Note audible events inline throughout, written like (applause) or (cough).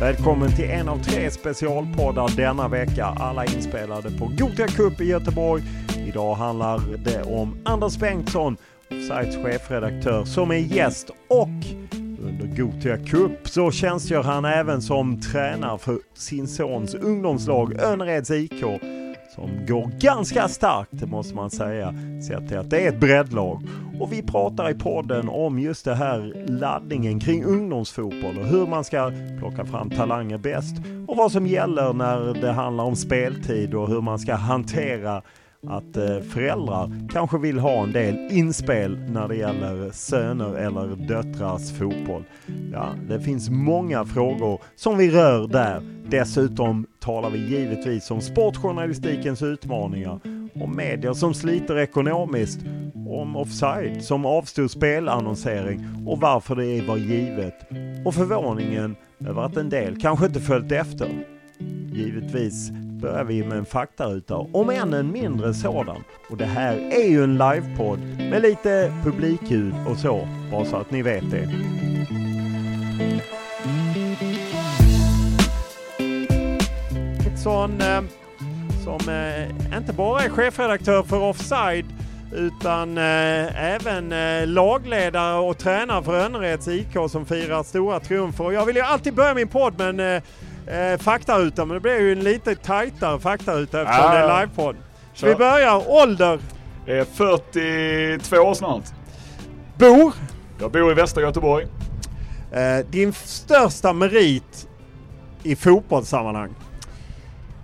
Välkommen till en av tre specialpoddar denna vecka. Alla inspelade på Gothia Cup i Göteborg. Idag handlar det om Anders Bengtsson, Offsides chefredaktör, som är gäst och under Gothia Cup så tjänstgör han även som tränare för sin sons ungdomslag Önnereds IK som går ganska starkt, det måste man säga, sett till att det är ett breddlag. Och vi pratar i podden om just det här laddningen kring ungdomsfotboll och hur man ska plocka fram talanger bäst och vad som gäller när det handlar om speltid och hur man ska hantera att eh, föräldrar kanske vill ha en del inspel när det gäller söner eller döttrars fotboll. Ja, det finns många frågor som vi rör där. Dessutom talar vi givetvis om sportjournalistikens utmaningar, om medier som sliter ekonomiskt, om offside som avstod spelannonsering och varför det var givet och förvåningen över att en del kanske inte följt efter. Givetvis börjar vi med en faktaruta, om än en mindre sådan. Och det här är ju en livepodd med lite publikljud och så, bara så att ni vet det. Bengtsson eh, som eh, inte bara är chefredaktör för Offside utan eh, även eh, lagledare och tränare för Önnereds IK som firar stora triumfer. Och jag vill ju alltid börja min podd med en eh, eh, faktaruta men det blir ju en lite tajtare faktaruta eftersom Ja. det är livepodd. Så vi börjar. Ålder? Är 42 år snart. Bor? Jag bor i västra Göteborg. Eh, din största merit i fotbollssammanhang?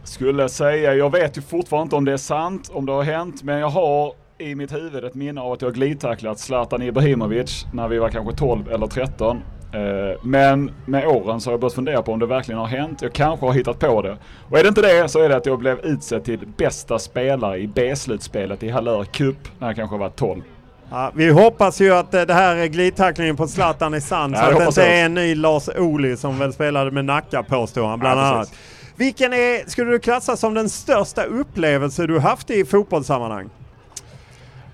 Skulle säga, jag vet ju fortfarande inte om det är sant, om det har hänt, men jag har i mitt huvud ett minne av att jag glidtacklat Zlatan Ibrahimovic när vi var kanske 12 eller 13. Eh, Men med åren så har jag börjat fundera på om det verkligen har hänt. Jag kanske har hittat på det. Och är det inte det så är det att jag blev utsedd till bästa spelare i B-slutspelet i Hallör Cup när jag kanske var 12. Ja, vi hoppas ju att eh, det här glidtacklingen på Zlatan är sann Ja, så att det inte är en ny Lars Ohly som väl spelade med Nacka påstår han bland Ja, annat. Vilken är, skulle du klassa som den största upplevelse du haft i fotbollssammanhang?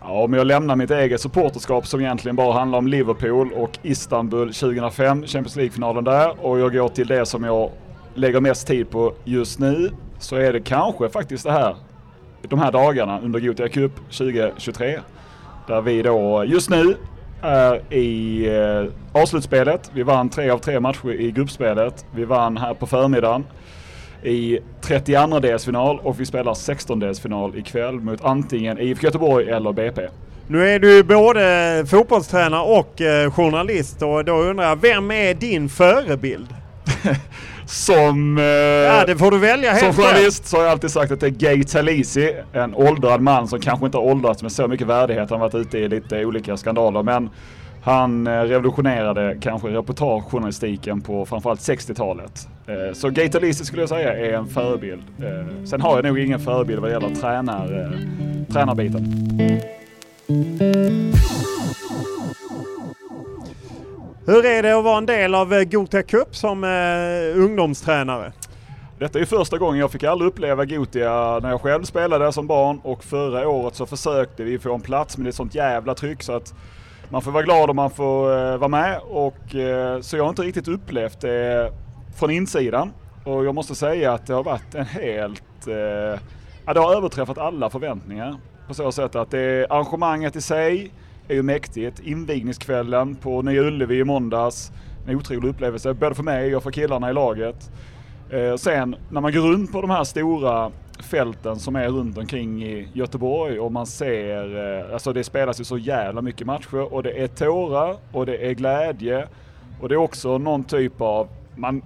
Ja, om jag lämnar mitt eget supporterskap som egentligen bara handlar om Liverpool och Istanbul 2005, Champions League-finalen där, och jag går till det som jag lägger mest tid på just nu, så är det kanske faktiskt det här, de här dagarna under Gothia Cup 2023. Där vi då just nu är i eh, avslutspelet. Vi vann tre av tre matcher i gruppspelet. Vi vann här på förmiddagen i 32 delsfinal och vi spelar 16 delsfinal ikväll mot antingen IFK Göteborg eller BP. Nu är du både fotbollstränare och eh, journalist och då undrar jag, vem är din förebild? (laughs) som... Eh, ja, det får du välja helt Som journalist så har jag alltid sagt att det är Gay Talisi, en åldrad man som kanske inte har åldrats med så mycket värdighet. Han har varit ute i lite olika skandaler. Men han eh, revolutionerade kanske reportagejournalistiken på framförallt 60-talet. Eh, så Gay Talisi skulle jag säga är en förebild. Eh, sen har jag nog ingen förebild vad gäller tränar, tränarbiten. Hur är det att vara en del av Gotia Cup som ungdomstränare? Detta är första gången jag fick aldrig uppleva Gotia när jag själv spelade som barn och förra året så försökte vi få en plats men det är sånt jävla tryck så att man får vara glad om man får eh, vara med och eh, så jag har inte riktigt upplevt det från insidan. Och jag måste säga att det har varit en helt, eh, ja, det har överträffat alla förväntningar. På så sätt att det, arrangemanget i sig är ju mäktigt. Invigningskvällen på Nya Ullevi i måndags, en otrolig upplevelse både för mig och för killarna i laget. Eh, sen när man går runt på de här stora fälten som är runt omkring i Göteborg och man ser, eh, alltså det spelas ju så jävla mycket matcher och det är tårar och det är glädje och det är också någon typ av, man,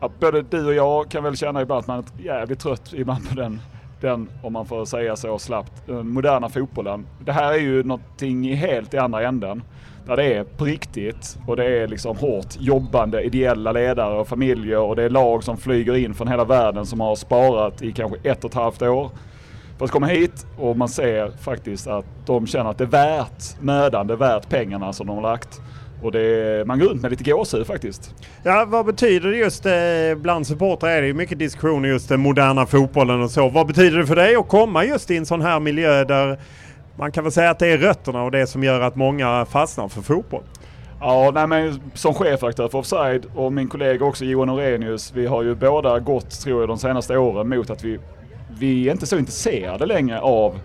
ja, både du och jag kan väl känna ibland att man är jävligt trött ibland på den, den, om man får säga så slappt, eh, moderna fotbollen. Det här är ju någonting helt i andra änden. Där det är på riktigt och det är liksom hårt jobbande ideella ledare och familjer och det är lag som flyger in från hela världen som har sparat i kanske ett och ett halvt år för att komma hit och man ser faktiskt att de känner att det är värt mödan, det är värt pengarna som de har lagt. Och det, man går runt med lite gåshud faktiskt. Ja, vad betyder det just eh, bland supportrar är det ju mycket diskussioner just den moderna fotbollen och så. Vad betyder det för dig att komma just i en sån här miljö där man kan väl säga att det är rötterna och det som gör att många fastnar för fotboll. Ja, nej men som chefredaktör för Offside och min kollega också Johan Orenius, vi har ju båda gått, tror jag, de senaste åren mot att vi, vi är inte så intresserade längre av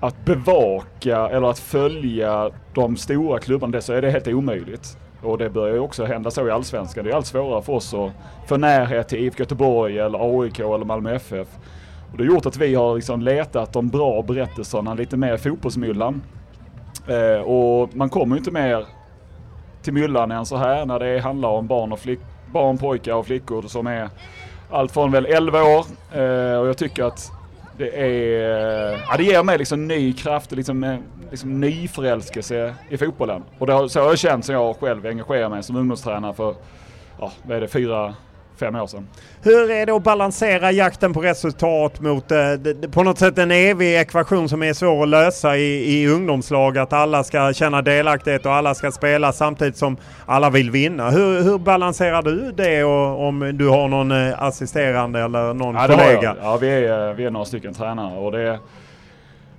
att bevaka eller att följa de stora klubbarna. Det så är det helt omöjligt. Och det börjar ju också hända så i Allsvenskan. Det är allt svårare för oss att få närhet till IFK Göteborg eller AIK eller Malmö FF. Och det har gjort att vi har liksom letat de bra berättelserna lite mer fotbollsmyllan. Eh, och man kommer ju inte mer till myllan än så här när det handlar om barn, och flick, barn pojkar och flickor som är allt från väl 11 år. Eh, och jag tycker att det är, eh, ja, det ger mig liksom ny kraft och liksom, eh, liksom ny förälskelse i fotbollen. Och det har, så har jag känt sen jag själv engagerade mig som ungdomstränare för, ja, vad är det, fyra, fem år sedan. Hur är det att balansera jakten på resultat mot eh, på något sätt en evig ekvation som är svår att lösa i, i ungdomslag? Att alla ska känna delaktighet och alla ska spela samtidigt som alla vill vinna. Hur, hur balanserar du det och, om du har någon eh, assisterande eller någon ja, kollega? Ja, vi är, vi är några stycken tränare och det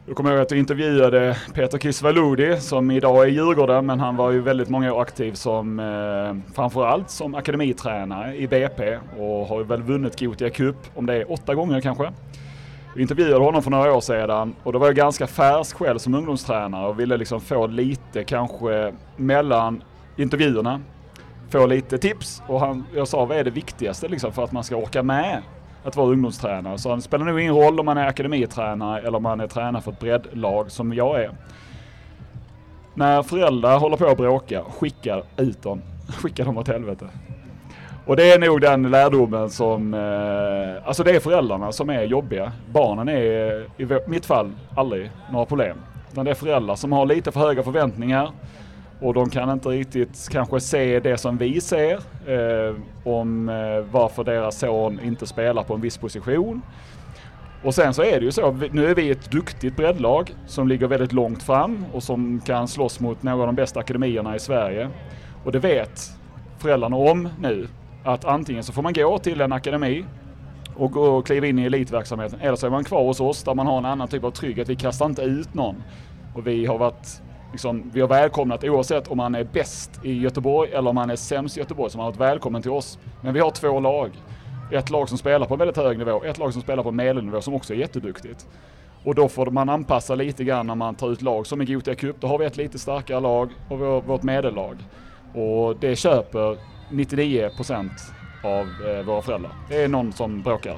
jag kommer ihåg att jag intervjuade Peter Kisvaludi som idag är i Djurgården men han var ju väldigt många år aktiv som eh, framförallt som akademitränare i BP och har ju väl vunnit Gothia Cup om det är åtta gånger kanske. Jag intervjuade honom för några år sedan och då var jag ganska färsk själv som ungdomstränare och ville liksom få lite kanske mellan intervjuerna få lite tips och han, jag sa vad är det viktigaste liksom för att man ska orka med att vara ungdomstränare. Så det spelar nog ingen roll om man är akademitränare eller om man är tränare för ett breddlag som jag är. När föräldrar håller på att bråka, skicka ut dem. (laughs) Skicka dem åt helvete. Och det är nog den lärdomen som, eh, alltså det är föräldrarna som är jobbiga. Barnen är i mitt fall aldrig några problem. Utan det är föräldrar som har lite för höga förväntningar och de kan inte riktigt kanske se det som vi ser eh, om eh, varför deras son inte spelar på en viss position. Och sen så är det ju så, nu är vi ett duktigt breddlag som ligger väldigt långt fram och som kan slåss mot några av de bästa akademierna i Sverige. Och det vet föräldrarna om nu, att antingen så får man gå till en akademi och gå och kliva in i elitverksamheten, eller så är man kvar hos oss där man har en annan typ av trygghet. Vi kastar inte ut någon. Och vi har varit liksom, vi har välkomnat oavsett om man är bäst i Göteborg eller om man är sämst i Göteborg så man har varit välkommen till oss. Men vi har två lag. Ett lag som spelar på en väldigt hög nivå, ett lag som spelar på medelnivå som också är jätteduktigt. Och då får man anpassa lite grann när man tar ut lag. Som i Gothia Cup, då har vi ett lite starkare lag och vi har vårt medellag. Och det köper 99% av eh, våra föräldrar. Det är någon som bråkar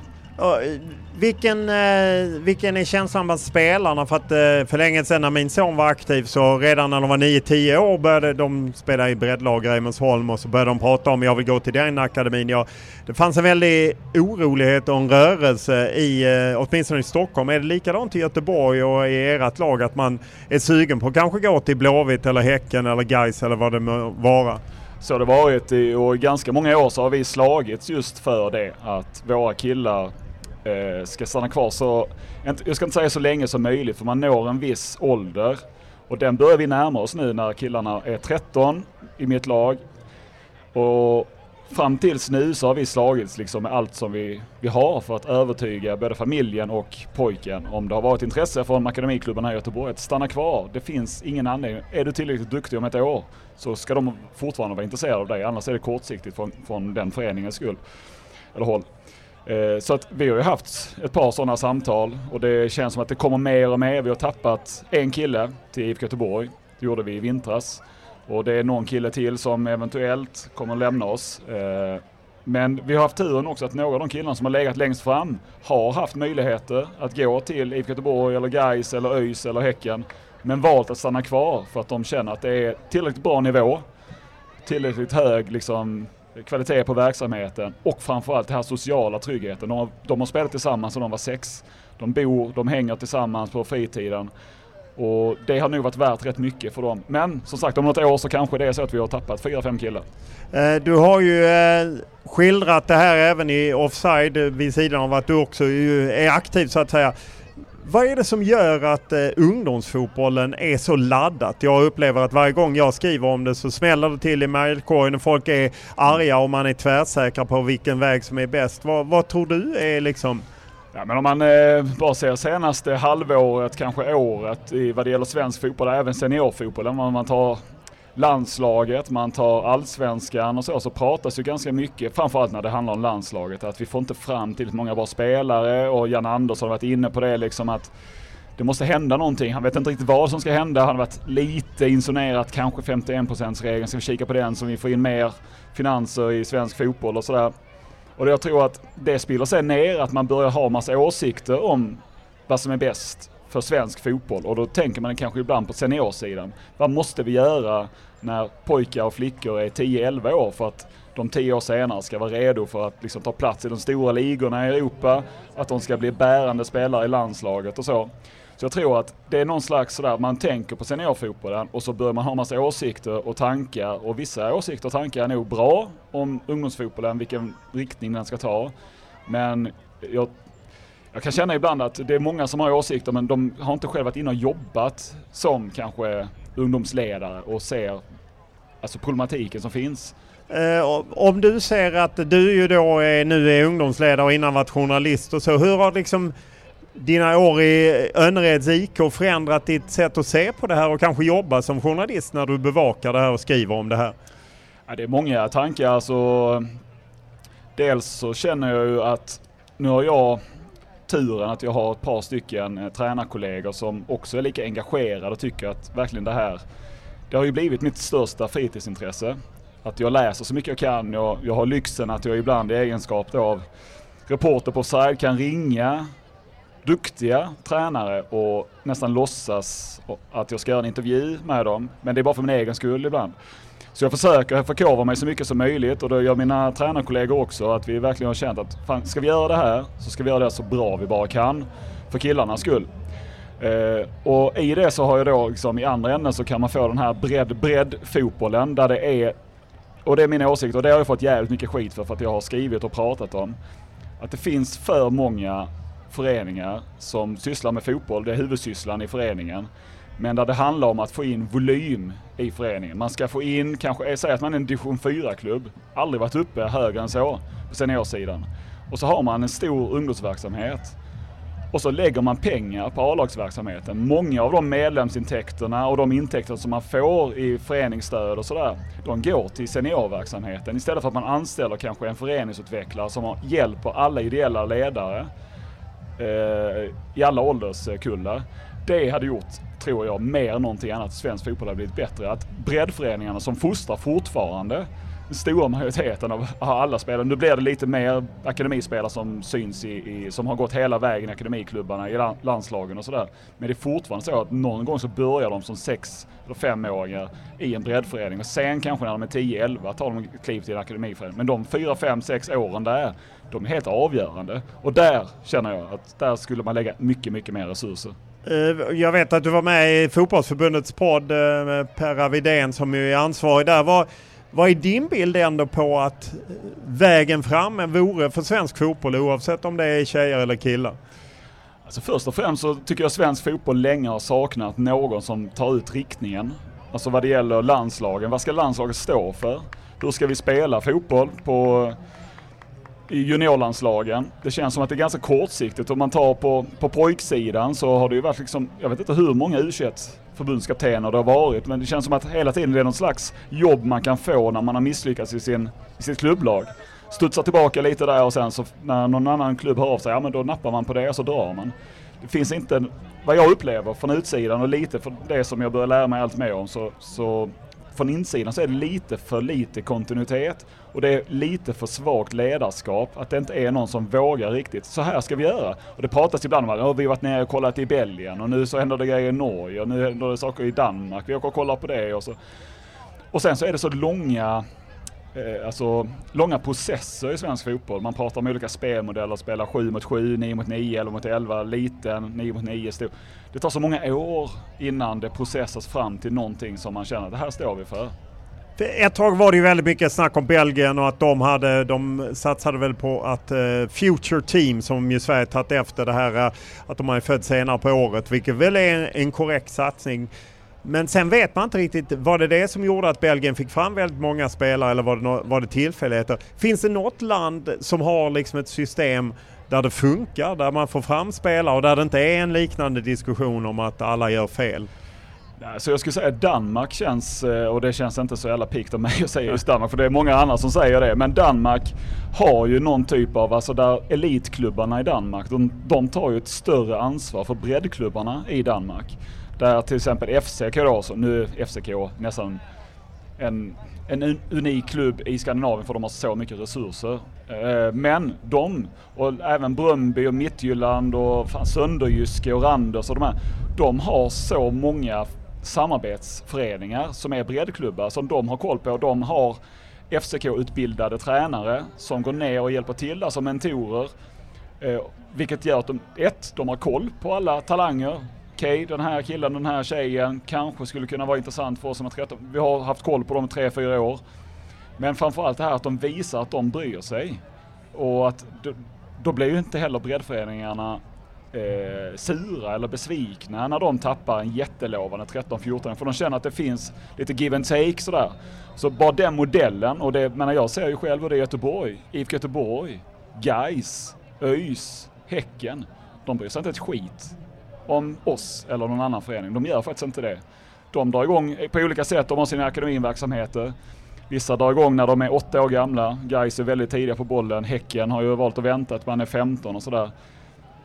vilken, eh, vilken är känslan bland spelarna? För att eh, för länge sedan när min son var aktiv så redan när de var 9-10 år började de spela i breddlag i Reimersholm och så började de prata om jag vill gå till den akademin. Ja, det fanns en väldig orolighet och en rörelse i, eh, åtminstone i Stockholm. Är det likadant i Göteborg och i ert lag att man är sugen på att kanske gå till Blåvitt eller Häcken eller Gais eller vad det må vara? Så har det varit och i ganska många år så har vi slagits just för det att våra killar eh, ska stanna kvar så, jag ska inte säga så länge som möjligt för man når en viss ålder och den börjar vi närma oss nu när killarna är 13 i mitt lag. Och fram tills nu så har vi slagits liksom med allt som vi, vi har för att övertyga både familjen och pojken om det har varit intresse från akademiklubben här i Göteborg att stanna kvar. Det finns ingen anledning. Är du tillräckligt duktig om ett år så ska de fortfarande vara intresserade av dig annars är det kortsiktigt från, från den föreningens skull. Eller håll. Eh, så att vi har ju haft ett par sådana samtal och det känns som att det kommer mer och mer. Vi har tappat en kille till IFK Göteborg. Det gjorde vi i vintras. Och det är någon kille till som eventuellt kommer att lämna oss. Eh, men vi har haft turen också att några av de killarna som har legat längst fram har haft möjligheter att gå till IFK Göteborg eller Gais eller ÖIS eller Häcken. Men valt att stanna kvar för att de känner att det är tillräckligt bra nivå. Tillräckligt hög liksom, kvalitet på verksamheten och framförallt den här sociala tryggheten. De har, de har spelat tillsammans sedan de var sex. De bor, de hänger tillsammans på fritiden. Och det har nog varit värt rätt mycket för dem. Men som sagt om något år så kanske det är så att vi har tappat fyra, fem killar. Eh, du har ju eh, skildrat det här även i offside vid sidan av att du också är aktiv så att säga. Vad är det som gör att eh, ungdomsfotbollen är så laddat? Jag upplever att varje gång jag skriver om det så smäller det till i mejlkorgen och folk är arga och man är tvärsäkra på vilken väg som är bäst. Vad, vad tror du är liksom Ja, men om man eh, bara ser senaste halvåret, kanske året i vad det gäller svensk fotboll, även seniorfotbollen, om man tar landslaget, man tar allsvenskan och så, så pratas ju ganska mycket, framförallt när det handlar om landslaget, att vi får inte fram tillräckligt många bra spelare och Jan Andersson har varit inne på det liksom att det måste hända någonting. Han vet inte riktigt vad som ska hända. Han har varit lite insonerat, kanske 51% regeln. Ska vi kika på den så vi får in mer finanser i svensk fotboll och sådär. Och jag tror att det spiller sig ner, att man börjar ha massa åsikter om vad som är bäst för svensk fotboll. Och då tänker man kanske ibland på seniorsidan. Vad måste vi göra när pojkar och flickor är 10-11 år för att de 10 år senare ska vara redo för att liksom ta plats i de stora ligorna i Europa, att de ska bli bärande spelare i landslaget och så. Så jag tror att det är någon slags sådär, man tänker på seniorfotbollen och så börjar man ha massa åsikter och tankar och vissa åsikter och tankar är nog bra om ungdomsfotbollen, vilken riktning den ska ta. Men jag, jag kan känna ibland att det är många som har åsikter men de har inte själva varit inne och jobbat som kanske ungdomsledare och ser alltså problematiken som finns. Eh, om du ser att du ju då är, nu är ungdomsledare och innan varit journalist och så, hur har liksom dina år i Önnereds IK förändrat ditt sätt att se på det här och kanske jobba som journalist när du bevakar det här och skriver om det här? Ja, det är många tankar. Alltså, dels så känner jag ju att nu har jag turen att jag har ett par stycken eh, tränarkollegor som också är lika engagerade och tycker att verkligen det här, det har ju blivit mitt största fritidsintresse. Att jag läser så mycket jag kan. Jag, jag har lyxen att jag ibland i egenskap av reporter på offside kan ringa duktiga tränare och nästan låtsas att jag ska göra en intervju med dem. Men det är bara för min egen skull ibland. Så jag försöker förkovra mig så mycket som möjligt och det gör mina tränarkollegor också. Att vi verkligen har känt att fan, ska vi göra det här så ska vi göra det så bra vi bara kan. För killarnas skull. Eh, och i det så har jag då liksom, i andra änden så kan man få den här bredd, bredd fotbollen där det är, och det är min åsikt och det har jag fått jävligt mycket skit för, för att jag har skrivit och pratat om. Att det finns för många föreningar som sysslar med fotboll, det är huvudsysslan i föreningen. Men där det handlar om att få in volym i föreningen. Man ska få in, kanske, eh, säg att man är en division 4-klubb, aldrig varit uppe högre än så på seniorsidan. Och så har man en stor ungdomsverksamhet. Och så lägger man pengar på A-lagsverksamheten. Många av de medlemsintäkterna och de intäkter som man får i föreningsstöd och sådär, de går till seniorverksamheten istället för att man anställer kanske en föreningsutvecklare som hjälper alla ideella ledare eh, i alla ålderskullar. Det hade gjort, tror jag, mer än någonting annat svensk fotboll har blivit bättre. Att breddföreningarna som fostrar fortfarande den stora majoriteten av alla spelare. Nu blir det lite mer akademispelare som syns i, i som har gått hela vägen i akademiklubbarna, i landslagen och sådär. Men det är fortfarande så att någon gång så börjar de som sex eller femåringar i en breddförening och sen kanske när de är 10-11 tar de kliv till en akademiförening. Men de 4, 5, 6 åren där, de är helt avgörande. Och där känner jag att där skulle man lägga mycket, mycket mer resurser. Eh, jag vet att du var med i fotbollsförbundets podd eh, med Per Avidén som ju är ansvarig där. Vad, vad är din bild ändå på att eh, vägen fram vore för svensk fotboll oavsett om det är tjejer eller killar? Alltså först och främst så tycker jag svensk fotboll länge har saknat någon som tar ut riktningen. Alltså vad det gäller landslagen. Vad ska landslaget stå för? Hur ska vi spela fotboll på i juniorlandslagen. Det känns som att det är ganska kortsiktigt. Om man tar på, på pojksidan så har det ju varit liksom, jag vet inte hur många u förbundskaptener det har varit, men det känns som att hela tiden det är någon slags jobb man kan få när man har misslyckats i, sin, i sitt klubblag. Studsar tillbaka lite där och sen så när någon annan klubb hör av sig, ja men då nappar man på det och så drar man. Det finns inte, vad jag upplever från utsidan och lite från det som jag börjar lära mig allt mer om så, så från insidan så är det lite för lite kontinuitet och det är lite för svagt ledarskap. Att det inte är någon som vågar riktigt. Så här ska vi göra. Och det pratas ibland om att vi har varit nere och kollat i Belgien och nu så händer det grejer i Norge och nu händer det saker i Danmark. Vi åker och kollar på det och så. Och sen så är det så långa eh, alltså långa processer i svensk fotboll. Man pratar om olika spelmodeller, spela 7 mot 7, 9 mot 9, 11 mot 11, liten, 9 mot 9, stor. Det tar så många år innan det processas fram till någonting som man känner att det här står vi för. Ett tag var det ju väldigt mycket snack om Belgien och att de hade, de satsade väl på att uh, Future Team som ju Sverige tagit efter det här uh, att de är född senare på året, vilket väl är en, en korrekt satsning. Men sen vet man inte riktigt, var det det som gjorde att Belgien fick fram väldigt många spelare eller var det, no var det tillfälligheter? Finns det något land som har liksom ett system där det funkar, där man får fram spelare och där det inte är en liknande diskussion om att alla gör fel? Så jag skulle säga Danmark känns, eh, och det känns inte så jävla pikt av mig att säga just Danmark, för det är många andra som säger det. Men Danmark har ju någon typ av, alltså där elitklubbarna i Danmark, de, de tar ju ett större ansvar för breddklubbarna i Danmark. Där till exempel FCK då, så nu är FCK nästan en, en unik klubb i Skandinavien för de har så mycket resurser. Eh, men de, och även Bröndby och Midtjylland och Sönderjyske och Randers och de här, de har så många samarbetsföreningar som är breddklubbar som de har koll på. De har FCK-utbildade tränare som går ner och hjälper till där som mentorer. Eh, vilket gör att de, ett, de har koll på alla talanger. Okej, okay, den här killen, den här tjejen kanske skulle kunna vara intressant för oss som är 13. Vi har haft koll på dem i tre, fyra år. Men framförallt det här att de visar att de bryr sig. Och att då, då blir ju inte heller breddföreningarna eh, sura eller besvikna när de tappar en jättelovande 13-14 för de känner att det finns lite give and take sådär. Så bara den modellen och det, menar jag ser ju själv hur det är i Göteborg, IFK Göteborg, Gais, ÖIS, Häcken. De bryr sig inte ett skit om oss eller någon annan förening. De gör faktiskt inte det. De drar igång på olika sätt, de har sina akademinverksamheter. Vissa drar igång när de är åtta år gamla. Gais är väldigt tidiga på bollen. Häcken har ju valt att vänta att man är 15 och sådär.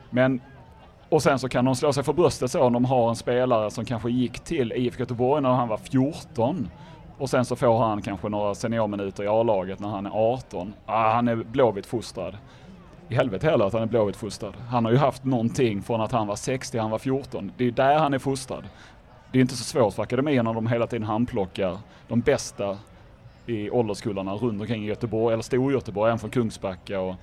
Men och sen så kan de slå sig för bröstet så om de har en spelare som kanske gick till IFK Göteborg när han var 14 och sen så får han kanske några seniorminuter i A-laget när han är 18. Ah, han är blåvitt fostrad. I helvete heller att han är blåvitt fostrad. Han har ju haft någonting från att han var 60 han var 14. Det är där han är fostrad. Det är inte så svårt för akademierna om de hela tiden handplockar de bästa i ålderskullarna runt omkring i Göteborg, eller Storgöteborg, även från Kungsbacka och,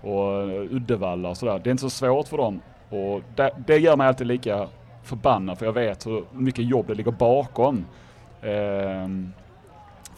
och Uddevalla och sådär. Det är inte så svårt för dem och det, det gör mig alltid lika förbannad för jag vet hur mycket jobb det ligger bakom. Ehm,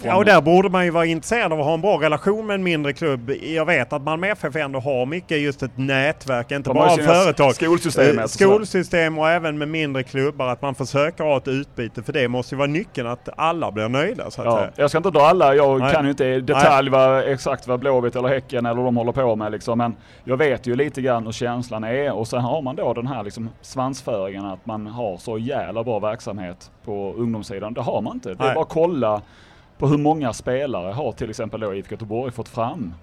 Ja, och där borde man ju vara intresserad av att ha en bra relation med en mindre klubb. Jag vet att Malmö FF ändå har mycket just ett nätverk, inte bara av företag. Skolsystem, eh, skolsystem och även med mindre klubbar, att man försöker ha ett utbyte. För det måste ju vara nyckeln att alla blir nöjda så att ja, säga. Jag ska inte dra alla, jag Nej. kan ju inte i detalj vad, exakt vad Blåvitt eller Häcken eller de håller på med liksom. Men jag vet ju lite grann hur känslan är och sen har man då den här liksom svansföringen att man har så jävla bra verksamhet på ungdomssidan. Det har man inte. Det är Nej. bara att kolla på hur många spelare har till exempel då IFK Göteborg fått fram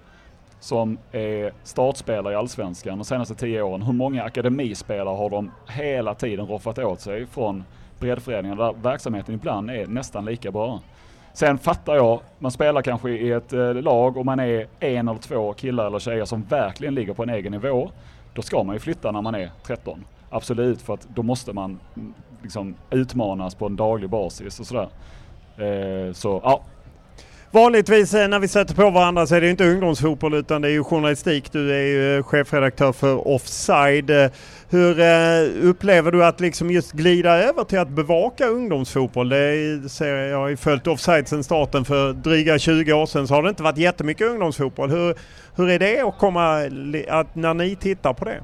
som är startspelare i Allsvenskan de senaste tio åren. Hur många akademispelare har de hela tiden roffat åt sig från breddföreningar där verksamheten ibland är nästan lika bra. Sen fattar jag, man spelar kanske i ett eh, lag och man är en eller två killar eller tjejer som verkligen ligger på en egen nivå. Då ska man ju flytta när man är 13. Absolut, för att då måste man mm, liksom utmanas på en daglig basis och sådär. Eh, så ja, Vanligtvis eh, när vi sätter på varandra så är det ju inte ungdomsfotboll utan det är ju journalistik. Du är ju eh, chefredaktör för Offside. Hur upplever du att liksom just glida över till att bevaka ungdomsfotboll? Det är, ser jag, jag har ju följt Offside sedan starten för dryga 20 år sedan så har det inte varit jättemycket ungdomsfotboll. Hur, hur är det att komma, att när ni tittar på det?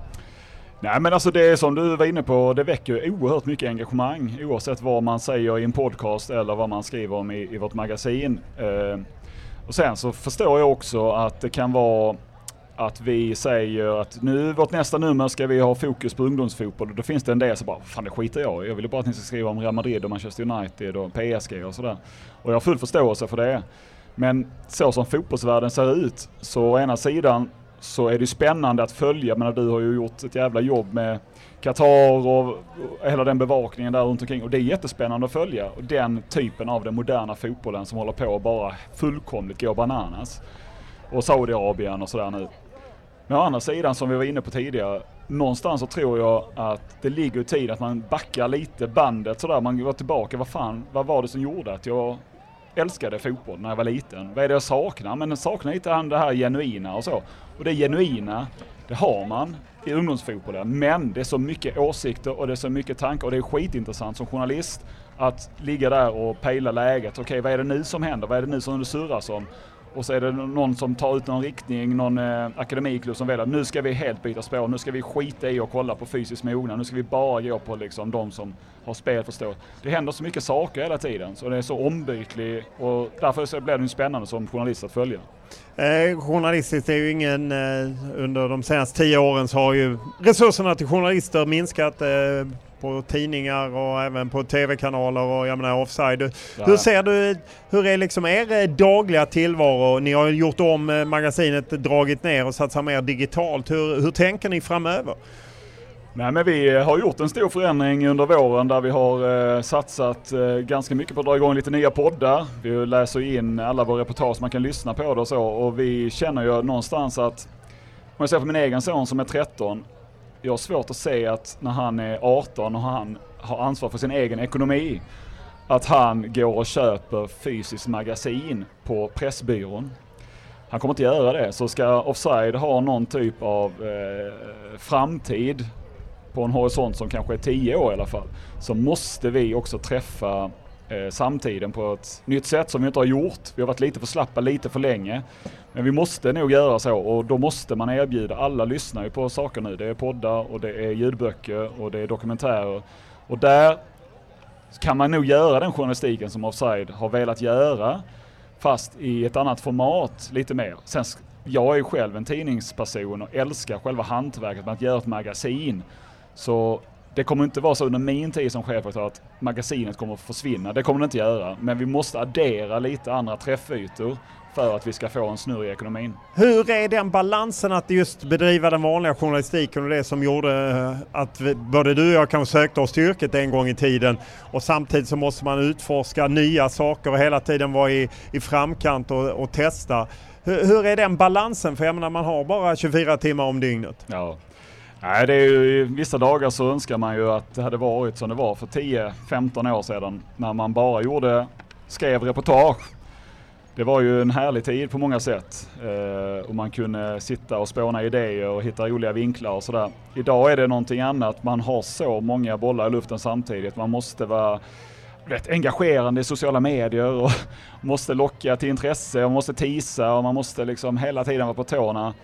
Nej men alltså det är som du var inne på, det väcker oerhört mycket engagemang oavsett vad man säger i en podcast eller vad man skriver om i, i vårt magasin. Eh, och sen så förstår jag också att det kan vara att vi säger att nu, vårt nästa nummer ska vi ha fokus på ungdomsfotboll och då finns det en del som bara, fan det skiter jag i. Jag vill bara att ni ska skriva om Real Madrid och Manchester United och PSG och sådär. Och jag har full förståelse för det. Men så som fotbollsvärlden ser ut, så å ena sidan så är det spännande att följa. Men du har ju gjort ett jävla jobb med Qatar och hela den bevakningen där runt omkring. Och det är jättespännande att följa. Och den typen av den moderna fotbollen som håller på att bara fullkomligt gå bananas. Och Saudiarabien och sådär nu. Men å andra sidan som vi var inne på tidigare, någonstans så tror jag att det ligger i tid att man backar lite bandet sådär. Man går tillbaka, vad fan, vad var det som gjorde att jag älskade fotboll när jag var liten? Vad är det jag saknar? Men jag saknar lite det här genuina och så. Och det genuina, det har man i ungdomsfotbollen. Men det är så mycket åsikter och det är så mycket tankar och det är skitintressant som journalist att ligga där och pejla läget. Okej, okay, vad är det nu som händer? Vad är det nu som det surras om? Och så är det någon som tar ut någon riktning, någon eh, akademiklubb som väljer nu ska vi helt byta spår, nu ska vi skita i och kolla på fysisk mognad, nu ska vi bara gå på liksom de som har spelförståelse. Det händer så mycket saker hela tiden så det är så ombytlig och därför så blir det spännande som journalist att följa. Eh, journalistiskt är ju ingen, eh, under de senaste tio åren så har ju resurserna till journalister minskat eh, på tidningar och även på tv-kanaler och jag menar offside. Ja. Hur ser du, hur är liksom er eh, dagliga tillvaro? Ni har gjort om eh, magasinet, dragit ner och satsat mer digitalt. Hur, hur tänker ni framöver? Nej men vi har gjort en stor förändring under våren där vi har eh, satsat eh, ganska mycket på att dra igång lite nya poddar. Vi läser in alla våra reportage, man kan lyssna på det och så och vi känner ju någonstans att, om jag ser på min egen son som är 13, jag har svårt att se att när han är 18 och han har ansvar för sin egen ekonomi, att han går och köper fysiskt magasin på Pressbyrån. Han kommer inte göra det, så ska Offside ha någon typ av eh, framtid på en horisont som kanske är 10 år i alla fall, så måste vi också träffa eh, samtiden på ett nytt sätt som vi inte har gjort. Vi har varit lite för slappa lite för länge. Men vi måste nog göra så och då måste man erbjuda, alla lyssnar ju på saker nu. Det är poddar och det är ljudböcker och det är dokumentärer. Och där kan man nog göra den journalistiken som Offside har velat göra fast i ett annat format lite mer. Sen, jag är själv en tidningsperson och älskar själva hantverket med att göra ett magasin. Så det kommer inte vara så under min tid som chefredaktör att magasinet kommer att försvinna. Det kommer det inte göra. Men vi måste addera lite andra träffytor för att vi ska få en snurr i ekonomin. Hur är den balansen att just bedriva den vanliga journalistiken och det som gjorde eh, att vi, både du och jag kanske sökte oss till yrket en gång i tiden och samtidigt så måste man utforska nya saker och hela tiden vara i, i framkant och, och testa. Hur, hur, är den balansen? För jag menar man har bara 24 timmar om dygnet. Ja. Nej, det är ju, vissa dagar så önskar man ju att det hade varit som det var för 10-15 år sedan när man bara gjorde, skrev reportage. Det var ju en härlig tid på många sätt eh, och man kunde sitta och spåna idéer och hitta roliga vinklar och sådär. Idag är det någonting annat, man har så många bollar i luften samtidigt. Man måste vara rätt engagerande i sociala medier och (laughs) måste locka till intresse och måste tisa och man måste liksom hela tiden vara på tårna.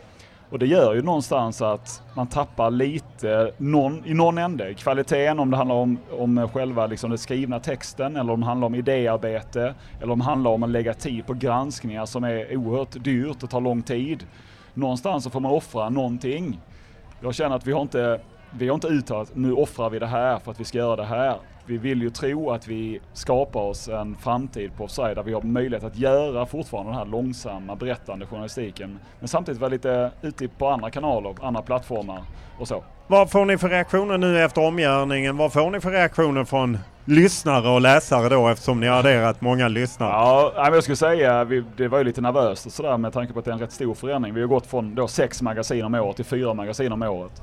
Och det gör ju någonstans att man tappar lite någon, i någon ände. Kvaliteten om det handlar om, om själva liksom den skrivna texten eller om det handlar om idéarbete eller om det handlar om att lägga tid på granskningar som är oerhört dyrt och tar lång tid. Någonstans så får man offra någonting. Jag känner att vi har inte vi har inte uttalat nu offrar vi det här för att vi ska göra det här. Vi vill ju tro att vi skapar oss en framtid på offside där vi har möjlighet att göra fortfarande den här långsamma berättande journalistiken. Men samtidigt vara lite ute på andra kanaler, andra plattformar och så. Vad får ni för reaktioner nu efter omgörningen? Vad får ni för reaktioner från lyssnare och läsare då eftersom ni har adderat många lyssnare? Ja, jag skulle säga vi, det var ju lite nervöst och sådär med tanke på att det är en rätt stor förändring. Vi har gått från då sex magasin om året till fyra magasin om året.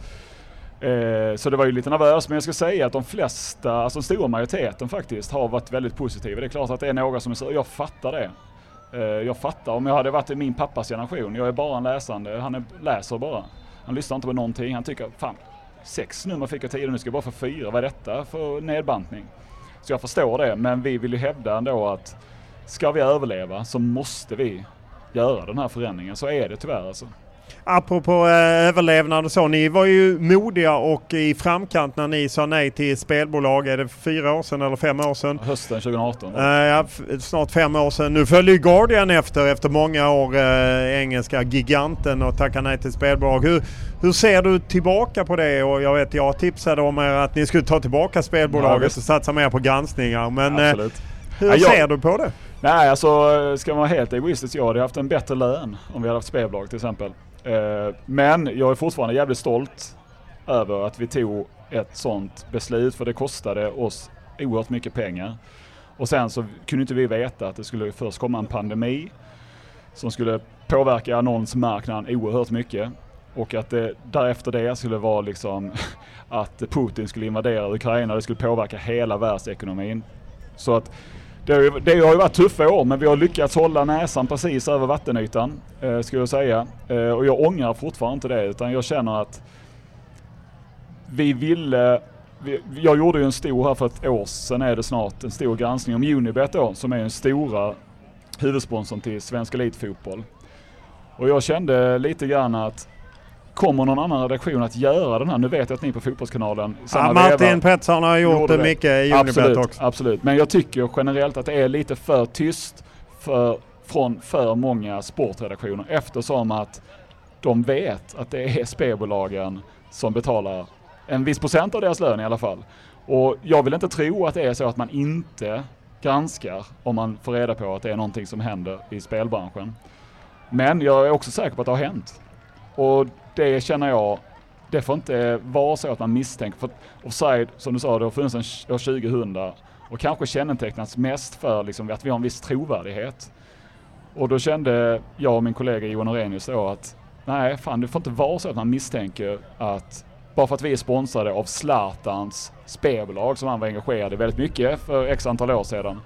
Eh, så det var ju lite nervöst, men jag ska säga att de flesta, alltså den stora majoriteten faktiskt, har varit väldigt positiva. Det är klart att det är några som är sura. jag fattar det. Eh, jag fattar, om jag hade varit i min pappas generation, jag är bara en läsande, han är, läser bara. Han lyssnar inte på någonting, han tycker, fan, sex nummer fick jag tidigare, nu ska jag bara få fyra, vad är detta för nedbantning? Så jag förstår det, men vi vill ju hävda ändå att ska vi överleva så måste vi göra den här förändringen. Så är det tyvärr alltså. Apropå eh, överlevnad och så. Ni var ju modiga och i framkant när ni sa nej till spelbolag. Är det fyra år sedan eller fem år sedan? Hösten 2018. Eh, ja, snart fem år sedan. Nu följer Guardian efter, efter många år, eh, engelska giganten och tackar nej till spelbolag. Hur, hur ser du tillbaka på det? Och jag vet, jag tipsade om er att ni skulle ta tillbaka spelbolaget ja, och satsa mer på granskningar. Men eh, hur ja, ser du på det? Nej, alltså ska man vara helt egoistisk, jag hade haft en bättre lön om vi hade haft spelbolag till exempel. Eh, men jag är fortfarande jävligt stolt över att vi tog ett sånt beslut för det kostade oss oerhört mycket pengar. Och sen så kunde inte vi veta att det skulle först komma en pandemi som skulle påverka annonsmarknaden oerhört mycket. Och att det därefter det skulle vara liksom (laughs) att Putin skulle invadera Ukraina, det skulle påverka hela världsekonomin. Så att det har, ju, det har ju varit tuffa år men vi har lyckats hålla näsan precis över vattenytan, eh, skulle jag säga. Eh, och jag ångrar fortfarande inte det utan jag känner att vi ville vi, jag gjorde ju en stor här för ett år sedan är det snart, en stor granskning om Unibet då, som är den stora huvudsponsorn till svensk elitfotboll. Och jag kände lite grann att Kommer någon annan redaktion att göra den här? Nu vet jag att ni på Fotbollskanalen ja, Martin Pettersson har gjort det mycket i Unibet också. Absolut, men jag tycker generellt att det är lite för tyst för, från för många sportredaktioner eftersom att de vet att det är spelbolagen som betalar en viss procent av deras lön i alla fall. Och jag vill inte tro att det är så att man inte granskar om man får reda på att det är någonting som händer i spelbranschen. Men jag är också säker på att det har hänt. Och det känner jag, det får inte vara så att man misstänker. För offside, som du sa, det har funnits sedan år 2000 och kanske kännetecknats mest för liksom att vi har en viss trovärdighet. Och då kände jag och min kollega Johan Orenius då att nej, fan det får inte vara så att man misstänker att bara för att vi är sponsrade av Zlatans spelbolag som han var engagerad i väldigt mycket för x antal år sedan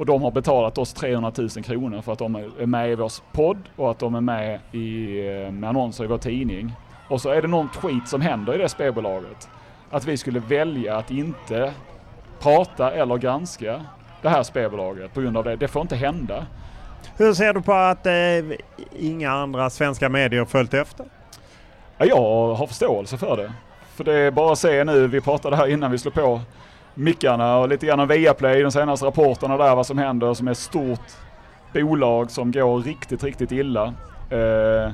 och de har betalat oss 300 000 kronor för att de är med i vår podd och att de är med i, eh, med annonser i vår tidning. Och så är det någon skit som händer i det spelbolaget. Att vi skulle välja att inte prata eller granska det här spelbolaget på grund av det. Det får inte hända. Hur ser du på att eh, inga andra svenska medier följt efter? Ja, jag har förståelse för det. För det är bara att se nu, vi pratade här innan vi slog på mickarna och lite grann om Viaplay, de senaste rapporterna där vad som händer som är ett stort bolag som går riktigt, riktigt illa. Eh,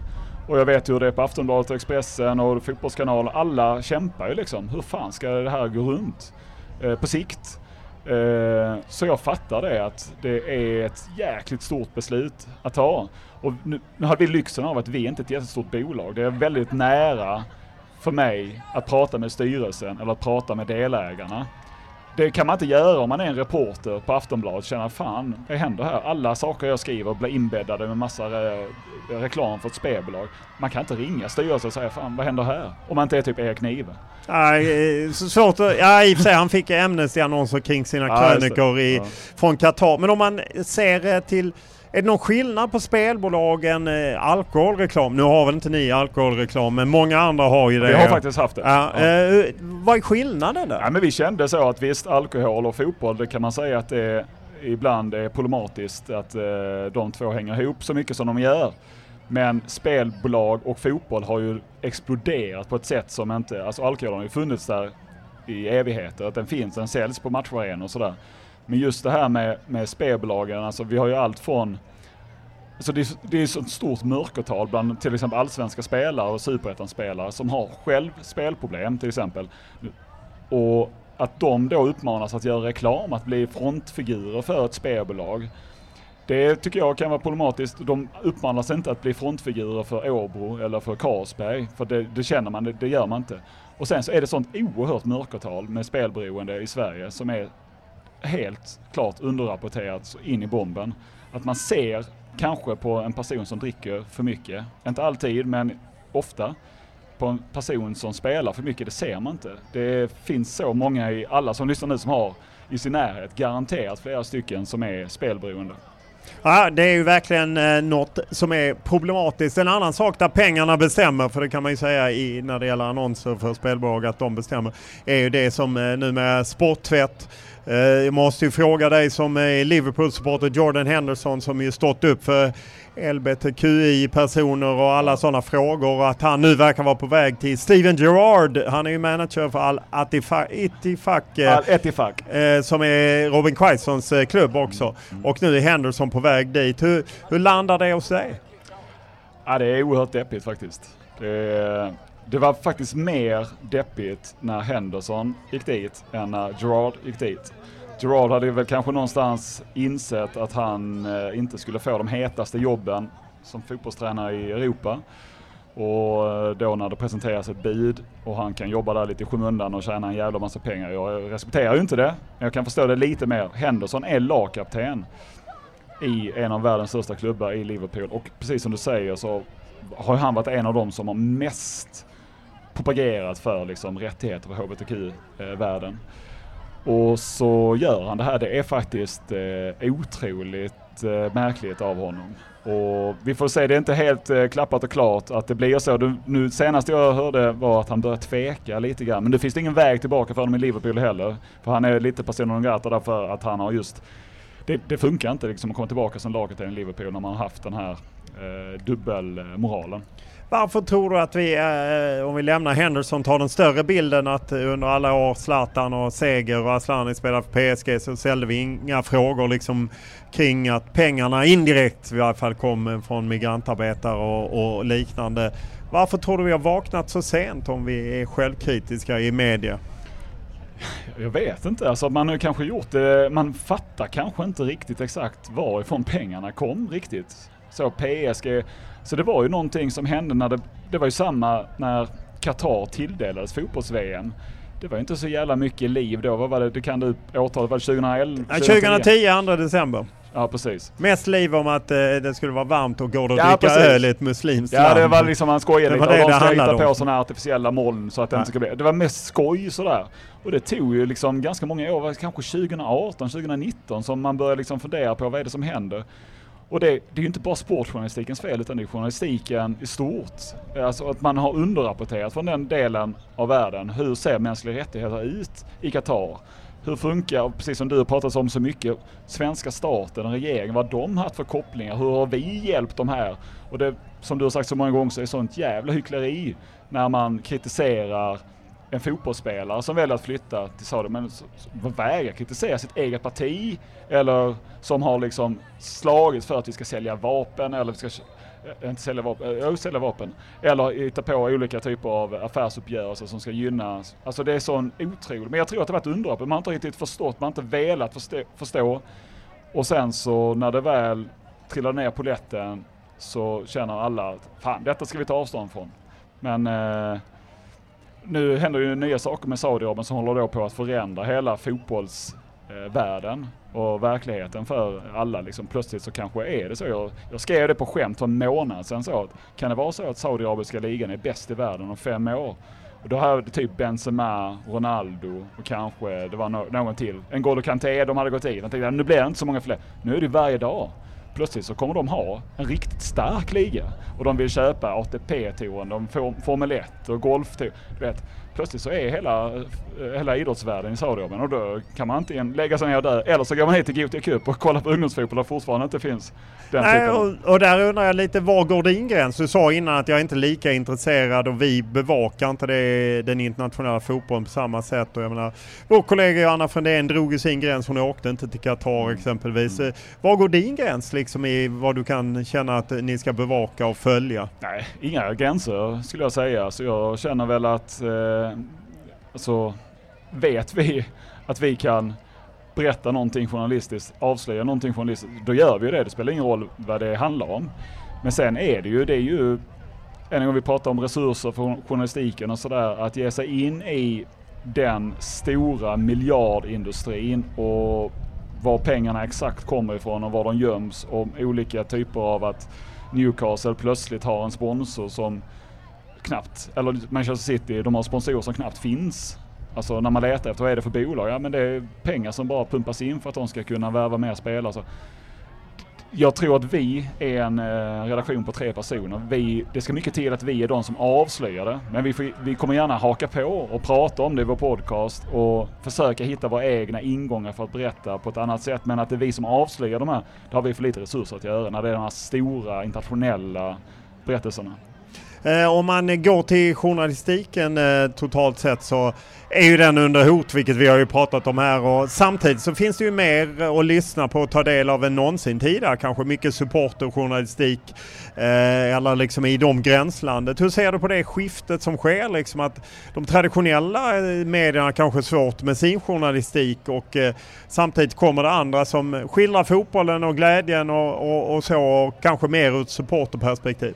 och jag vet hur det är på Aftonbladet och Expressen och Fotbollskanalen. Alla kämpar ju liksom. Hur fan ska det här gå runt eh, på sikt? Eh, så jag fattar det att det är ett jäkligt stort beslut att ta. Och nu, nu hade vi lyxen av att vi inte är ett jättestort bolag. Det är väldigt nära för mig att prata med styrelsen eller att prata med delägarna. Det kan man inte göra om man är en reporter på Aftonbladet och känner fan, vad händer här? Alla saker jag skriver blir inbäddade med massa re reklam för ett spelbolag. Man kan inte ringa styrelsen och säga fan, vad händer här? Om man inte är typ Erik Nive. Nej, så svårt att, ja i och för sig han fick Amnesty-annonser kring sina krönikor i, ja. från Qatar. Men om man ser eh, till är det någon skillnad på spelbolagen, eh, alkoholreklam? Nu har väl inte ni alkoholreklam men många andra har ju det. Vi har faktiskt haft det. Ja, ja. Eh, vad är skillnaden där? Ja, men vi kände så att visst alkohol och fotboll det kan man säga att det ibland är problematiskt att eh, de två hänger ihop så mycket som de gör. Men spelbolag och fotboll har ju exploderat på ett sätt som inte, alltså alkoholen har ju funnits där i evigheter, att den finns, den säljs på matcharenor och sådär. Men just det här med, med spelbolagen, alltså vi har ju allt från så det, är, det är så ett stort mörkertal bland till exempel allsvenska spelare och superettan-spelare som har själv spelproblem till exempel. Och att de då uppmanas att göra reklam, att bli frontfigurer för ett spelbolag. Det tycker jag kan vara problematiskt. De uppmanas inte att bli frontfigurer för Åbro eller för Carlsberg, för det, det känner man, det, det, gör man inte. Och sen så är det sånt oerhört mörkertal med spelberoende i Sverige som är helt klart underrapporterat in i bomben. Att man ser kanske på en person som dricker för mycket, inte alltid men ofta, på en person som spelar för mycket, det ser man inte. Det finns så många i, alla som lyssnar nu som har i sin närhet garanterat flera stycken som är spelberoende. Ja, det är ju verkligen eh, något som är problematiskt. En annan sak där pengarna bestämmer, för det kan man ju säga i, när det gäller annonser för spelbolag att de bestämmer, är ju det som eh, nu med sporttvätt jag måste ju fråga dig som är Liverpool-supporter, Jordan Henderson som ju stått upp för LBTQI-personer och alla sådana frågor. Att han nu verkar vara på väg till Steven Gerrard. Han är ju manager för Al Attifak, eh, Al Etifak. Eh, som är Robin Quaisons klubb också. Och nu är Henderson på väg dit. Hur, hur landar det hos dig? Ja, det är oerhört deppigt faktiskt. Det det var faktiskt mer deppigt när Henderson gick dit än när Gerard gick dit. Gerard hade väl kanske någonstans insett att han eh, inte skulle få de hetaste jobben som fotbollstränare i Europa. Och eh, då när det presenteras ett bud och han kan jobba där lite i skymundan och tjäna en jävla massa pengar. Jag respekterar ju inte det, men jag kan förstå det lite mer. Henderson är lagkapten i en av världens största klubbar i Liverpool och precis som du säger så har han varit en av dem som har mest propagerat för liksom, rättigheter för hbtq-världen. Och så gör han det här. Det är faktiskt eh, otroligt eh, märkligt av honom. Och vi får se, det är inte helt eh, klappat och klart att det blir så. Du, nu senast jag hörde var att han började tveka lite grann. Men det finns ingen väg tillbaka för honom i Liverpool heller. För han är lite person non grata därför att han har just det, det funkar inte liksom att komma tillbaka som lagkapten i Liverpool när man har haft den här eh, dubbelmoralen. Varför tror du att vi, eh, om vi lämnar Henderson, tar den större bilden att eh, under alla år Zlatan och Seger och Aslani spelade för PSG så ställde vi inga frågor liksom kring att pengarna indirekt i alla fall kom från migrantarbetare och, och liknande. Varför tror du vi har vaknat så sent om vi är självkritiska i media? Jag vet inte, alltså man har kanske gjort det, man fattar kanske inte riktigt exakt varifrån pengarna kom riktigt. Så PSG så det var ju någonting som hände när det, det var ju samma när Qatar tilldelades fotbolls-VM. Det var inte så jävla mycket liv då. Vad var det? Det kan du årtalet? Var det 2011? 2010, 2 december. Ja precis. Mest liv om att eh, det skulle vara varmt och gå och ja, dricka öl i ett muslimskt ja, land. Ja det var liksom, han skojade lite. Det och de ska hitta på sådana artificiella moln så att det inte ska bli... Det var mest skoj sådär. Och det tog ju liksom ganska många år, kanske 2018, 2019 som man började liksom fundera på vad är det som händer. Och det, det är ju inte bara sportjournalistikens fel utan det är journalistiken i stort. Alltså att man har underrapporterat från den delen av världen. Hur ser mänskliga rättigheter ut i Qatar? Hur funkar, precis som du har pratat om så mycket, svenska staten och regeringen, vad de haft för kopplingar? Hur har vi hjälpt dem här? Och det, som du har sagt så många gånger så är det sånt jävla hyckleri när man kritiserar en fotbollsspelare som väljer att flytta till Saudi, men vägrar kritisera sitt eget parti eller som har liksom slagits för att vi ska sälja vapen eller vi ska eh, inte sälja vapen, äh, sälja vapen. Eller hitta på olika typer av affärsuppgörelser som ska gynna. Alltså det är sån otroligt. Men jag tror att det har varit underöppet. Man har inte riktigt förstått, man har inte velat förstå, förstå. Och sen så när det väl trillar ner på lätten så känner alla att fan detta ska vi ta avstånd från. Men eh, nu händer ju nya saker med Saudiarabien som håller då på att förändra hela fotbollsvärlden eh, och verkligheten för alla. Liksom, plötsligt så kanske är det så. Jag, jag skrev det på skämt för en månad sedan så att kan det vara så att Saudiarabiska ligan är bäst i världen om fem år? Och då hade typ Benzema, Ronaldo och kanske det var no någon till. N'Golo Kanté, de hade gått i. Jag tänkte nu blir det inte så många fler. Nu är det varje dag plötsligt så kommer de ha en riktigt stark liga. Och de vill köpa ATP-touren, de får Formel 1 och golftouren. Du vet, plötsligt så är hela, hela idrottsvärlden i Saudiarabien och då kan man antingen lägga sig ner där eller så går man hit till Gothia Cup och kollar på ungdomsfotboll där fortfarande inte finns den Nej, och, och där undrar jag lite, var går din gräns? Du sa innan att jag inte är lika intresserad och vi bevakar inte det, den internationella fotbollen på samma sätt. Och jag menar, vår kollega Johanna Frändén drog ju sin gräns, hon åkte inte till Qatar Mm. exempelvis. Var går din gräns liksom i vad du kan känna att ni ska bevaka och följa? Nej, inga gränser skulle jag säga. Så jag känner väl att eh, Eh, så vet vi att vi kan berätta någonting journalistiskt, avslöja någonting journalistiskt, då gör vi ju det. Det spelar ingen roll vad det handlar om. Men sen är det ju, det är ju, en gång vi pratar om resurser för journalistiken och sådär, att ge sig in i den stora miljardindustrin och var pengarna exakt kommer ifrån och var de göms och olika typer av att Newcastle plötsligt har en sponsor som knappt, eller Manchester City, de har sponsorer som knappt finns. Alltså när man letar efter vad är det för bolag? Ja men det är pengar som bara pumpas in för att de ska kunna värva mer spelare. Så jag tror att vi är en eh, redaktion på tre personer. Vi, det ska mycket till att vi är de som avslöjar det. Men vi, får, vi kommer gärna haka på och prata om det i vår podcast och försöka hitta våra egna ingångar för att berätta på ett annat sätt. Men att det är vi som avslöjar de här, det har vi för lite resurser att göra när det är de här stora internationella berättelserna. Eh, om man går till journalistiken eh, totalt sett så är ju den under hot, vilket vi har ju pratat om här. Och samtidigt så finns det ju mer att lyssna på och ta del av än någonsin tidigare. Kanske mycket supporterjournalistik eh, eller liksom i de gränslandet. Hur ser du på det skiftet som sker? Liksom att de traditionella eh, medierna kanske är svårt med sin journalistik och eh, samtidigt kommer det andra som skildrar fotbollen och glädjen och, och, och så och kanske mer ur ett supporterperspektiv.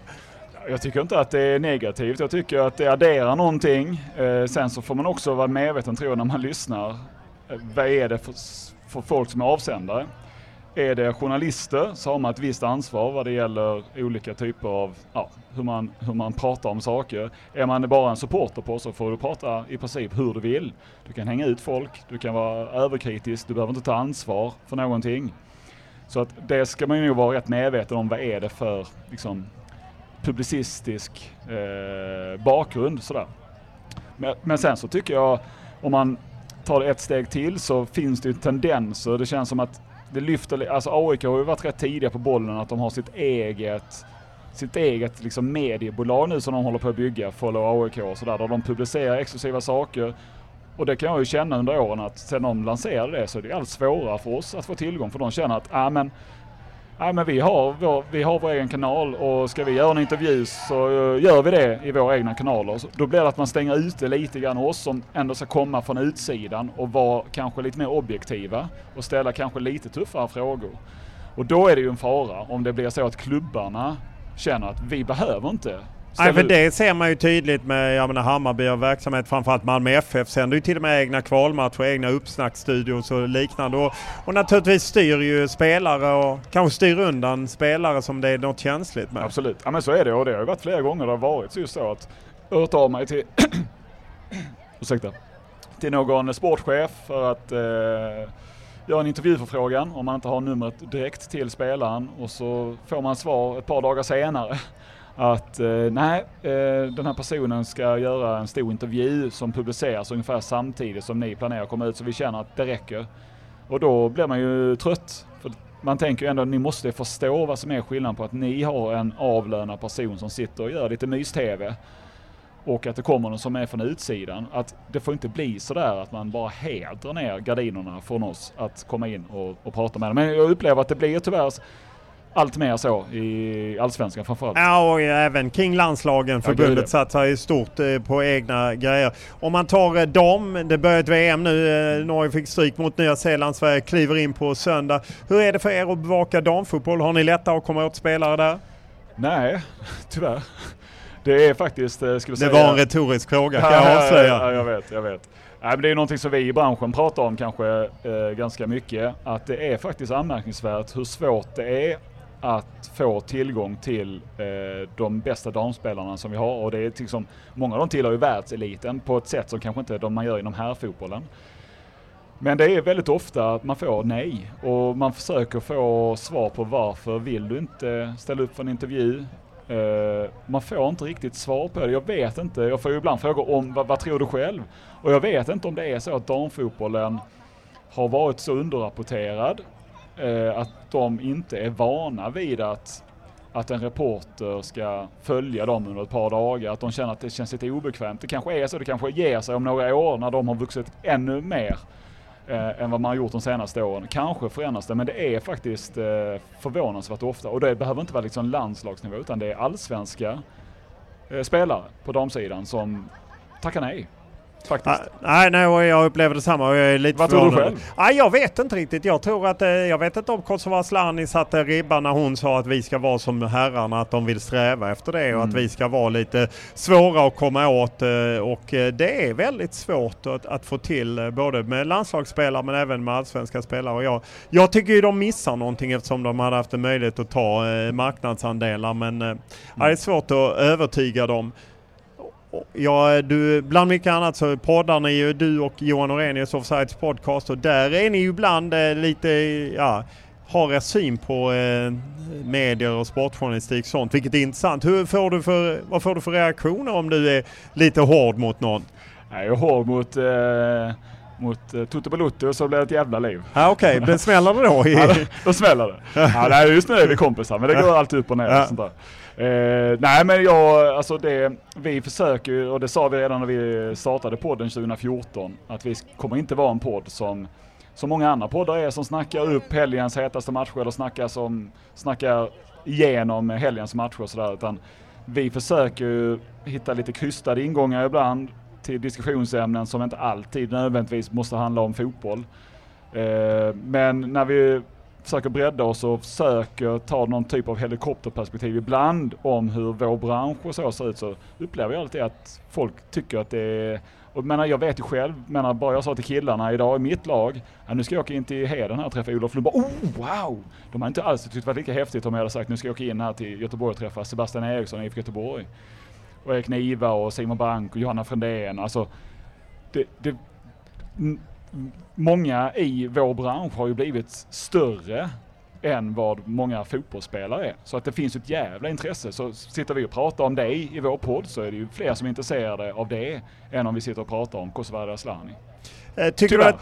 Jag tycker inte att det är negativt. Jag tycker att det adderar någonting. Eh, sen så får man också vara medveten tror jag när man lyssnar. Eh, vad är det för, för folk som är avsändare? Är det journalister så har man ett visst ansvar vad det gäller olika typer av, ja, hur man, hur man pratar om saker. Är man bara en supporter på så får du prata i princip hur du vill. Du kan hänga ut folk, du kan vara överkritisk, du behöver inte ta ansvar för någonting. Så att det ska man ju nog vara rätt medveten om, vad är det för liksom, publicistisk eh, bakgrund sådär. Men, men sen så tycker jag, om man tar det ett steg till så finns det ju tendenser. Det känns som att det lyfter, alltså AIK har ju varit rätt tidiga på bollen att de har sitt eget sitt eget liksom mediebolag nu som de håller på att bygga, Follow AIK och sådär, där de publicerar exklusiva saker. Och det kan jag ju känna under åren att sedan de lanserade det så är det allt svårare för oss att få tillgång för de känner att, ja men Nej men vi har, vår, vi har vår egen kanal och ska vi göra en intervju så eh, gör vi det i våra egna kanaler. Så då blir det att man stänger ute lite grann oss som ändå ska komma från utsidan och vara kanske lite mer objektiva och ställa kanske lite tuffare frågor. Och då är det ju en fara om det blir så att klubbarna känner att vi behöver inte Nej, för det ser man ju tydligt med jag menar, Hammarby har verksamhet, framförallt Malmö FF sänder ju till och med egna kvalmatcher, egna uppsnacksstudios och liknande. Och, och naturligtvis styr ju spelare och kanske styr undan spelare som det är något känsligt med. Absolut, ja men så är det och det har ju varit flera gånger det har varit just så att hört av mig till (clears throat) ursäkta, till någon sportchef för att eh, göra en intervjuförfrågan om man inte har numret direkt till spelaren och så får man svar ett par dagar senare att eh, nej, eh, den här personen ska göra en stor intervju som publiceras ungefär samtidigt som ni planerar att komma ut så vi känner att det räcker. Och då blir man ju trött. För man tänker ju ändå att ni måste förstå vad som är skillnaden på att ni har en avlönad person som sitter och gör lite mys-tv och att det kommer någon som är från utsidan. Att det får inte bli sådär att man bara helt drar ner gardinerna från oss att komma in och, och prata med dem. Men jag upplever att det blir tyvärr allt mer så i allsvenskan framförallt. Ja, och även kring landslagen. Förbundet ja. satsar ju stort eh, på egna grejer. Om man tar eh, dam, det börjar ett VM nu. Eh, Norge fick stryk mot Nya Zeeland. Sverige kliver in på söndag. Hur är det för er att bevaka damfotboll? Har ni lättare att komma åt spelare där? Nej, (laughs) tyvärr. Det är faktiskt, eh, ska vi Det säga... var en retorisk fråga kan jag avslöja. Ja, jag vet, jag vet. Nej, men det är någonting som vi i branschen pratar om kanske eh, ganska mycket. Att det är faktiskt anmärkningsvärt hur svårt det är att få tillgång till eh, de bästa damspelarna som vi har. Och det är liksom, många av dem tillhör ju världseliten på ett sätt som kanske inte de man gör inom herrfotbollen. Men det är väldigt ofta att man får nej och man försöker få svar på varför vill du inte ställa upp för en intervju? Eh, man får inte riktigt svar på det. Jag vet inte. Jag får ju ibland frågor om vad, vad tror du själv? Och jag vet inte om det är så att damfotbollen har varit så underrapporterad eh, att de inte är vana vid att, att en reporter ska följa dem under ett par dagar. Att de känner att det känns lite obekvämt. Det kanske är så. Det kanske ger sig om några år när de har vuxit ännu mer eh, än vad man har gjort de senaste åren. Kanske förändras det, men det är faktiskt eh, förvånansvärt ofta. Och det behöver inte vara liksom landslagsnivå, utan det är allsvenska eh, spelare på damsidan som tackar nej. Faktiskt. nej, nej, jag upplever detsamma och jag är lite Vad tror du själv? Nej, jag vet inte riktigt. Jag tror att, eh, jag vet inte om Kosova Asllani satte ribban när hon sa att vi ska vara som herrarna, att de vill sträva efter det och Mm. att vi ska vara lite svåra att komma åt. eh, Och eh, det är väldigt svårt att, att få till både med landslagsspelare men även med allsvenska spelare. Och jag, jag tycker ju de missar någonting eftersom de hade haft en möjlighet att ta marknadsandelar men ja, det är svårt att övertyga dem. Ja, du, bland mycket annat så poddar ni ju du och Johan Orenius Offsides podcast och där är ni ju ibland eh, lite, ja, har er syn på eh, medier och sportjournalistik och sånt, vilket är intressant. Hur får du för, vad får du för reaktioner om du är lite hård mot någon? Jag är hård mot, eh, mot eh, Toto Balutto och så blir det ett jävla liv. Ja, Okej, men smäller det då? Ja, då- då smäller det. (laughs) Ja, nej, just nu är vi kompisar, men det går alltid upp och ner. Och sånt där. Eh, nej men jag, alltså det, vi försöker ju, och det sa vi redan när vi startade podden 2014, att vi kommer inte vara en podd som, som många andra poddar är som snackar upp helgens hetaste matcher eller snackar, som, snackar igenom helgens matcher och sådär. Utan vi försöker ju hitta lite krystade ingångar ibland till diskussionsämnen som inte alltid nödvändigtvis måste handla om fotboll. Eh, men när vi försöker bredda oss och försöker ta någon typ av helikopterperspektiv ibland om hur vår bransch och så ser ut så upplever jag alltid att folk tycker att det är och menar, jag vet ju själv, menar, bara jag sa till killarna idag i mitt lag, ja, nu ska jag åka in till Heden här och träffa Olof Lundberg. Bara, Oh wow! De har inte alls tyckt det var lika häftigt om jag hade sagt nu ska jag åka in här till Göteborg och träffa Sebastian Eriksson i IFK Göteborg. Och Erik Niva och Simon Bank och Johanna Frändén. Alltså, det, det, många i vår bransch har ju blivit större än vad många fotbollsspelare är. Så att det finns ett jävla intresse. Så sitter vi och pratar om dig i vår podd så är det ju fler som är intresserade av det än om vi sitter och pratar om Kosovare Asllani. Eh, tycker du Tyvärr. att,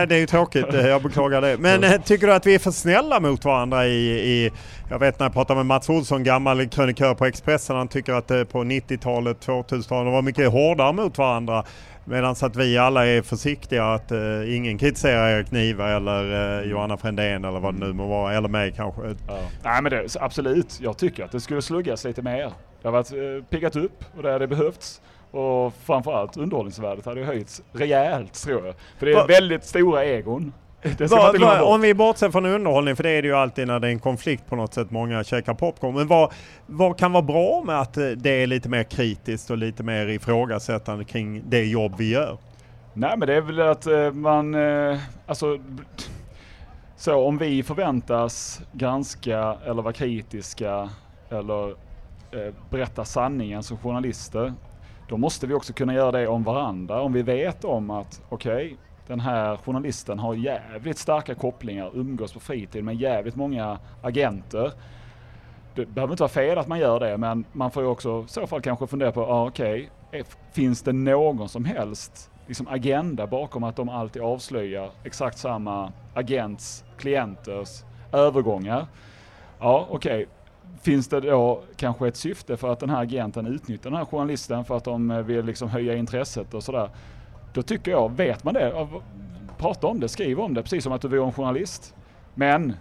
ja, det är ju tråkigt. eh, Jag beklagar det. Men eh, tycker du att vi är för snälla mot varandra i, i jag vet när jag pratade med Mats Olsson, gammal krönikör på Expressen, han tycker att på 90-talet, 2000-talet var mycket hårdare mot varandra. Medan att vi alla är försiktiga att eh, ingen kritiserar Erik Niva eller eh, Johanna Frändén eller vad det nu må vara, eller mig kanske. Ja. Nej men det, absolut, jag tycker att det skulle sluggas lite mer. Det har varit eh, piggat upp och det hade behövts. Och framförallt underhållningsvärdet hade höjts rejält tror jag. För det är Va- väldigt stora egon. Vad- bort. om vi bortser från underhållning, för det är det ju alltid när det är en konflikt på något sätt, många käkar popcorn. Men vad, vad kan vara bra med att eh, det är lite mer kritiskt och lite mer ifrågasättande kring det jobb vi gör? Nej men det är väl att eh, man, eh, alltså så om vi förväntas granska eller vara kritiska eller eh, berätta sanningen som journalister, då måste vi också kunna göra det om varandra. Om vi vet om att okej, den här journalisten har jävligt starka kopplingar, umgås på fritid med jävligt många agenter. Det behöver inte vara fel att man gör det, men man får ju också i så fall kanske fundera på, ah, okej, okay, finns det någon som helst liksom agenda bakom att de alltid avslöjar exakt samma agents, klienters övergångar? Ja, okej. Finns det då kanske ett syfte för att den här agenten utnyttjar den här journalisten för att de vill liksom höja intresset och sådär? Då tycker jag, vet man det, prata om det, skriv om det, precis som att du vore en journalist. Men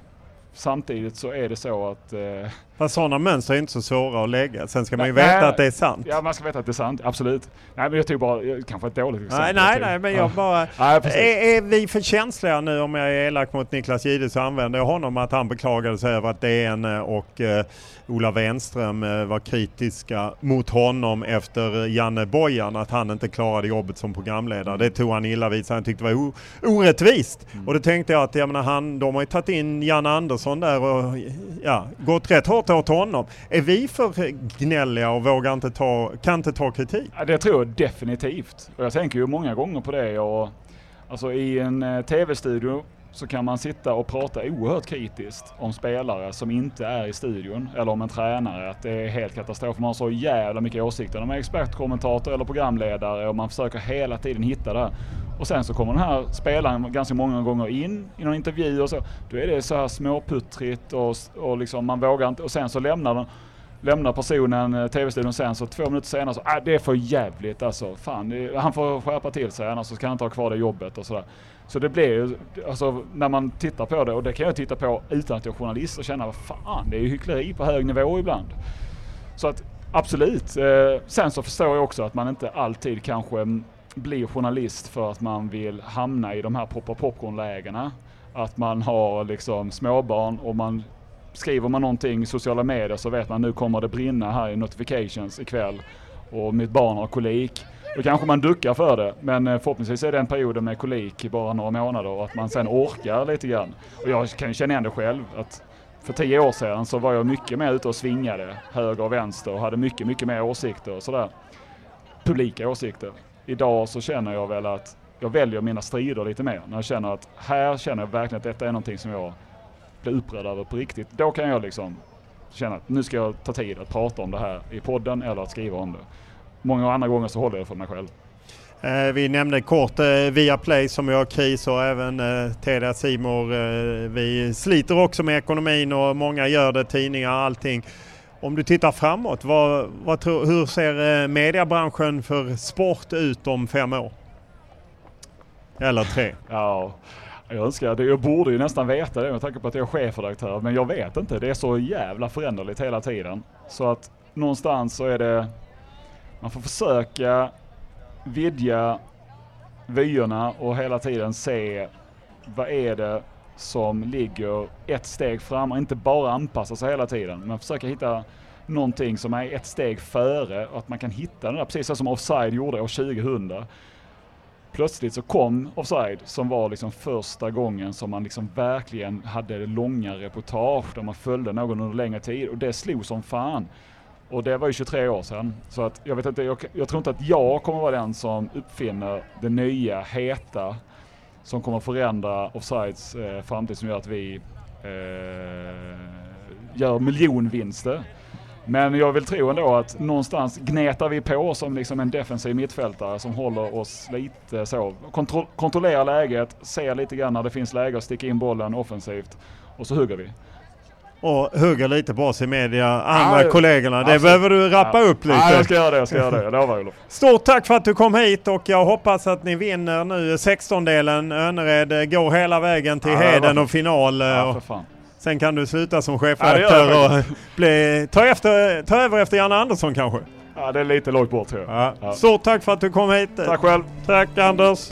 samtidigt så är det så att eh, Fast sådana mönster är inte så svåra att lägga. Sen ska man ju Nej, veta nej. att det är sant. Ja, man ska veta att det är sant. Absolut. Nej, men jag tog bara, jag- kanske ett dåligt Nej, exempel. nej, tog- nej, men Ja. jag bara... Nej. Är, är vi för känsliga nu om jag är elak mot Niklas Jihde så använder jag honom att han beklagade sig över att DN och eh, Ola Wenström eh, var kritiska mot honom efter eh, Janne Bojan att han inte klarade jobbet som programledare. Det tog han illa vid sig. Han tyckte det var orättvist. Och då tänkte jag att jag menar, han, de har ju tagit in Janne Andersson där och ja, gått rätt hårt åt honom. Är vi för gnälliga och vågar inte ta, kan inte ta kritik? Ja, det tror jag definitivt. Och jag tänker ju många gånger på det. Och, alltså i en eh, tv-studio så kan man sitta och prata oerhört kritiskt om spelare som inte är i studion eller om en tränare att det är helt katastrof. Man har så jävla mycket åsikter. De Man är expertkommentator eller programledare och man försöker hela tiden hitta det. Och sen så kommer den här spelaren ganska många gånger in i någon intervju och så. Då är det så här småputtrigt och, och liksom man vågar inte och sen så lämnar den lämnar personen eh, tv-studion sen så två minuter senare så, ah, det är för jävligt alltså. Fan, det, han får skärpa till sig annars så ska han inte ha kvar det jobbet och sådär. Så det blir ju, alltså när man tittar på det och det kan jag titta på utan att jag är journalist och känna, vad fan, det är ju hyckleri på hög nivå ibland. Så att absolut. Eh, sen så förstår jag också att man inte alltid kanske mm, blir journalist för att man vill hamna i de här poppa popcorn-lägena. Att man har liksom småbarn och man skriver man någonting i sociala medier så vet man nu kommer det brinna här i notifications ikväll och mitt barn har kolik. Då kanske man duckar för det, men eh, förhoppningsvis är den perioden med kolik bara några månader och att man sen orkar lite grann. Och jag kan ju känna igen det själv, att för tio år sedan så var jag mycket mer ute och svingade höger och vänster och hade mycket, mycket mer åsikter och sådär. Publika åsikter. Idag så känner jag väl att jag väljer mina strider lite mer. När jag känner att här känner jag verkligen att detta är någonting som jag blir upprörd över på riktigt. Då kan jag liksom känna att nu ska jag ta tid att prata om det här i podden eller att skriva om det. Många andra gånger så håller jag för mig själv. Eh, vi nämnde kort eh, Viaplay som har kris och även eh, Telia Simor. Eh, vi sliter också med ekonomin och många gör det, tidningar och allting. Om du tittar framåt, vad, vad tror, hur ser eh, mediebranschen för sport ut om fem år? Eller tre? Ja, jag önskar det. Jag borde ju nästan veta det med tanke på att jag är chefredaktör. Men jag vet inte. Det är så jävla föränderligt hela tiden. Så att någonstans så är det, man får försöka vidga vyerna och hela tiden se vad är det som ligger ett steg fram och inte bara anpassa sig hela tiden. Man försöker hitta någonting som är ett steg före och att man kan hitta den där precis så som Offside gjorde år 2000 plötsligt så kom Offside som var liksom första gången som man liksom verkligen hade långa reportage där man följde någon under längre tid och det slog som fan. Och det var ju 23 år sedan. Så att jag vet inte, jag, jag tror inte att jag kommer vara den som uppfinner det nya, heta, som kommer förändra Offsides eh, framtid som gör att vi eh, gör miljonvinster. Men jag vill tro ändå att någonstans gnetar vi på som liksom en defensiv mittfältare som håller oss lite så. Kontro kontrollerar läget, ser lite grann när det finns läge att sticka in bollen offensivt och så hugger vi. Och hugger lite på oss i media, andra ja, kollegorna. Det behöver du rappa ja. upp lite. Ja, jag ska göra det, jag ska göra det. Jag lovar Olof. Stort tack för att du kom hit och jag hoppas att ni vinner nu 16-delen. Önnered går hela vägen till ja, Heden och final. Ja, för fan. Sen kan du sluta som chefredaktör ja, och bli, ta, efter, ta över efter Janne Andersson kanske? Ja, det är lite långt bort tror jag. Ja. Ja. Stort tack för att du kom hit. Tack själv. Tack Anders.